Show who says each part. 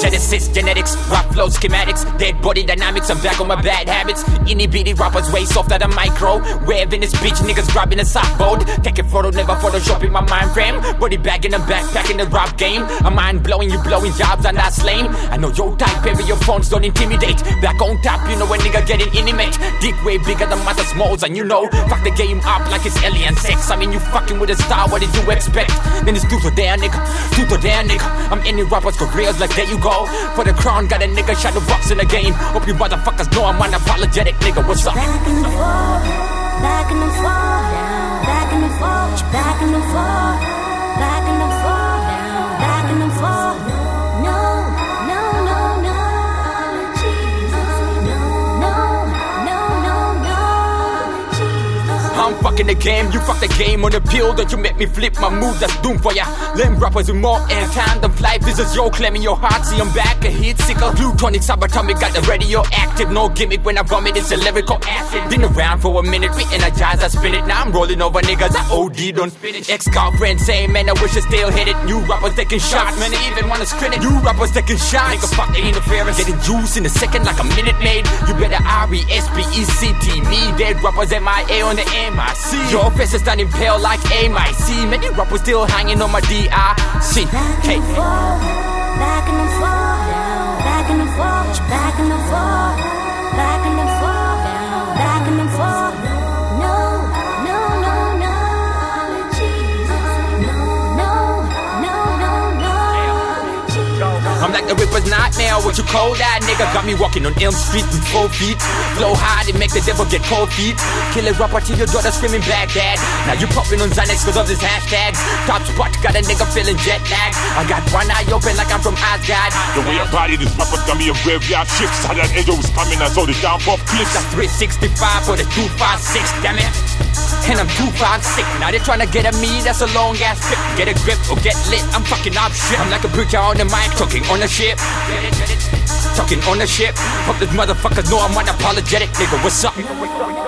Speaker 1: Genesis, genetics, rap flow schematics, dead body dynamics. I'm back on my bad habits. Inny bitty rappers way softer than micro. Wave in this bitch, niggas grabbing a softboard. Taking photo, never Photoshop in my mind frame. Body bag in the backpack in the rap game. I'm mind blowing, you blowing jobs, I'm not slain. I know your type, baby, your phones don't intimidate. Back on top, you know when nigga getting intimate. Dick way bigger than mother smalls, and you know, fuck the game up like it's alien sex. I mean, you fucking with a star, what did you expect? Then it's truth or dare, nigga. Truth or dare, nigga. I'm any rapper's careers like that you go. For the crown, got a nigga shadow box in the game. Hope you motherfuckers know I'm unapologetic, nigga. What's up?
Speaker 2: Back and forth, back and forth, back and forth, back and forth, back and forth,
Speaker 1: I'm fucking the game, you fuck the game on the pill that you make me flip my mood, that's doom for ya. Lame rappers with more airtime than fly visitors, yo, claiming your heart, see I'm back, a hit sicker. Plutonic subatomic, got the radio active, no gimmick when I vomit, it's a lyrical acid. Been around for a minute, re energized, I spin it, now I'm rolling over niggas, I OD, don't spin it. Ex-girlfriend saying, man, I wish I still hit it. New rappers taking shots, man, they even wanna screen it. New rappers taking shots, nigga, fuck the interference. Getting juice in a second like a minute made. You better R-E-S-P-E-C-T, me, dead rappers, M-I-A on the M-I-C. Your face is standing pale like a M-I-C. Many rappers still hanging on my D-I-C.
Speaker 2: Back
Speaker 1: Hey.
Speaker 2: and forth, back and forth, back and forth, back and forth,
Speaker 1: I'm like the Ripper's nightmare, what you cold that nigga? Got me walking on Elm Street with four feet. Flow hard, and make the devil get cold feet. Kill a rapper till your daughter screaming Baghdad. Now you popping on Xanax cause of this hashtag. Top spot, got a nigga feeling jet lag. I got one eye open like I'm from Asgard.
Speaker 3: The way I body this rapper got me a graveyard shift. Saw that angel was coming, I saw the down pop clips.
Speaker 1: That's 365 for the 256, damn it. And I'm 256. Now they tryna get at me, that's a long ass trip. Get a grip or get lit, I'm fucking up shit. I'm like a preacher on the mic, talking on the ship. Talking on the ship. Hope these motherfuckers know I'm unapologetic, nigga. What's up?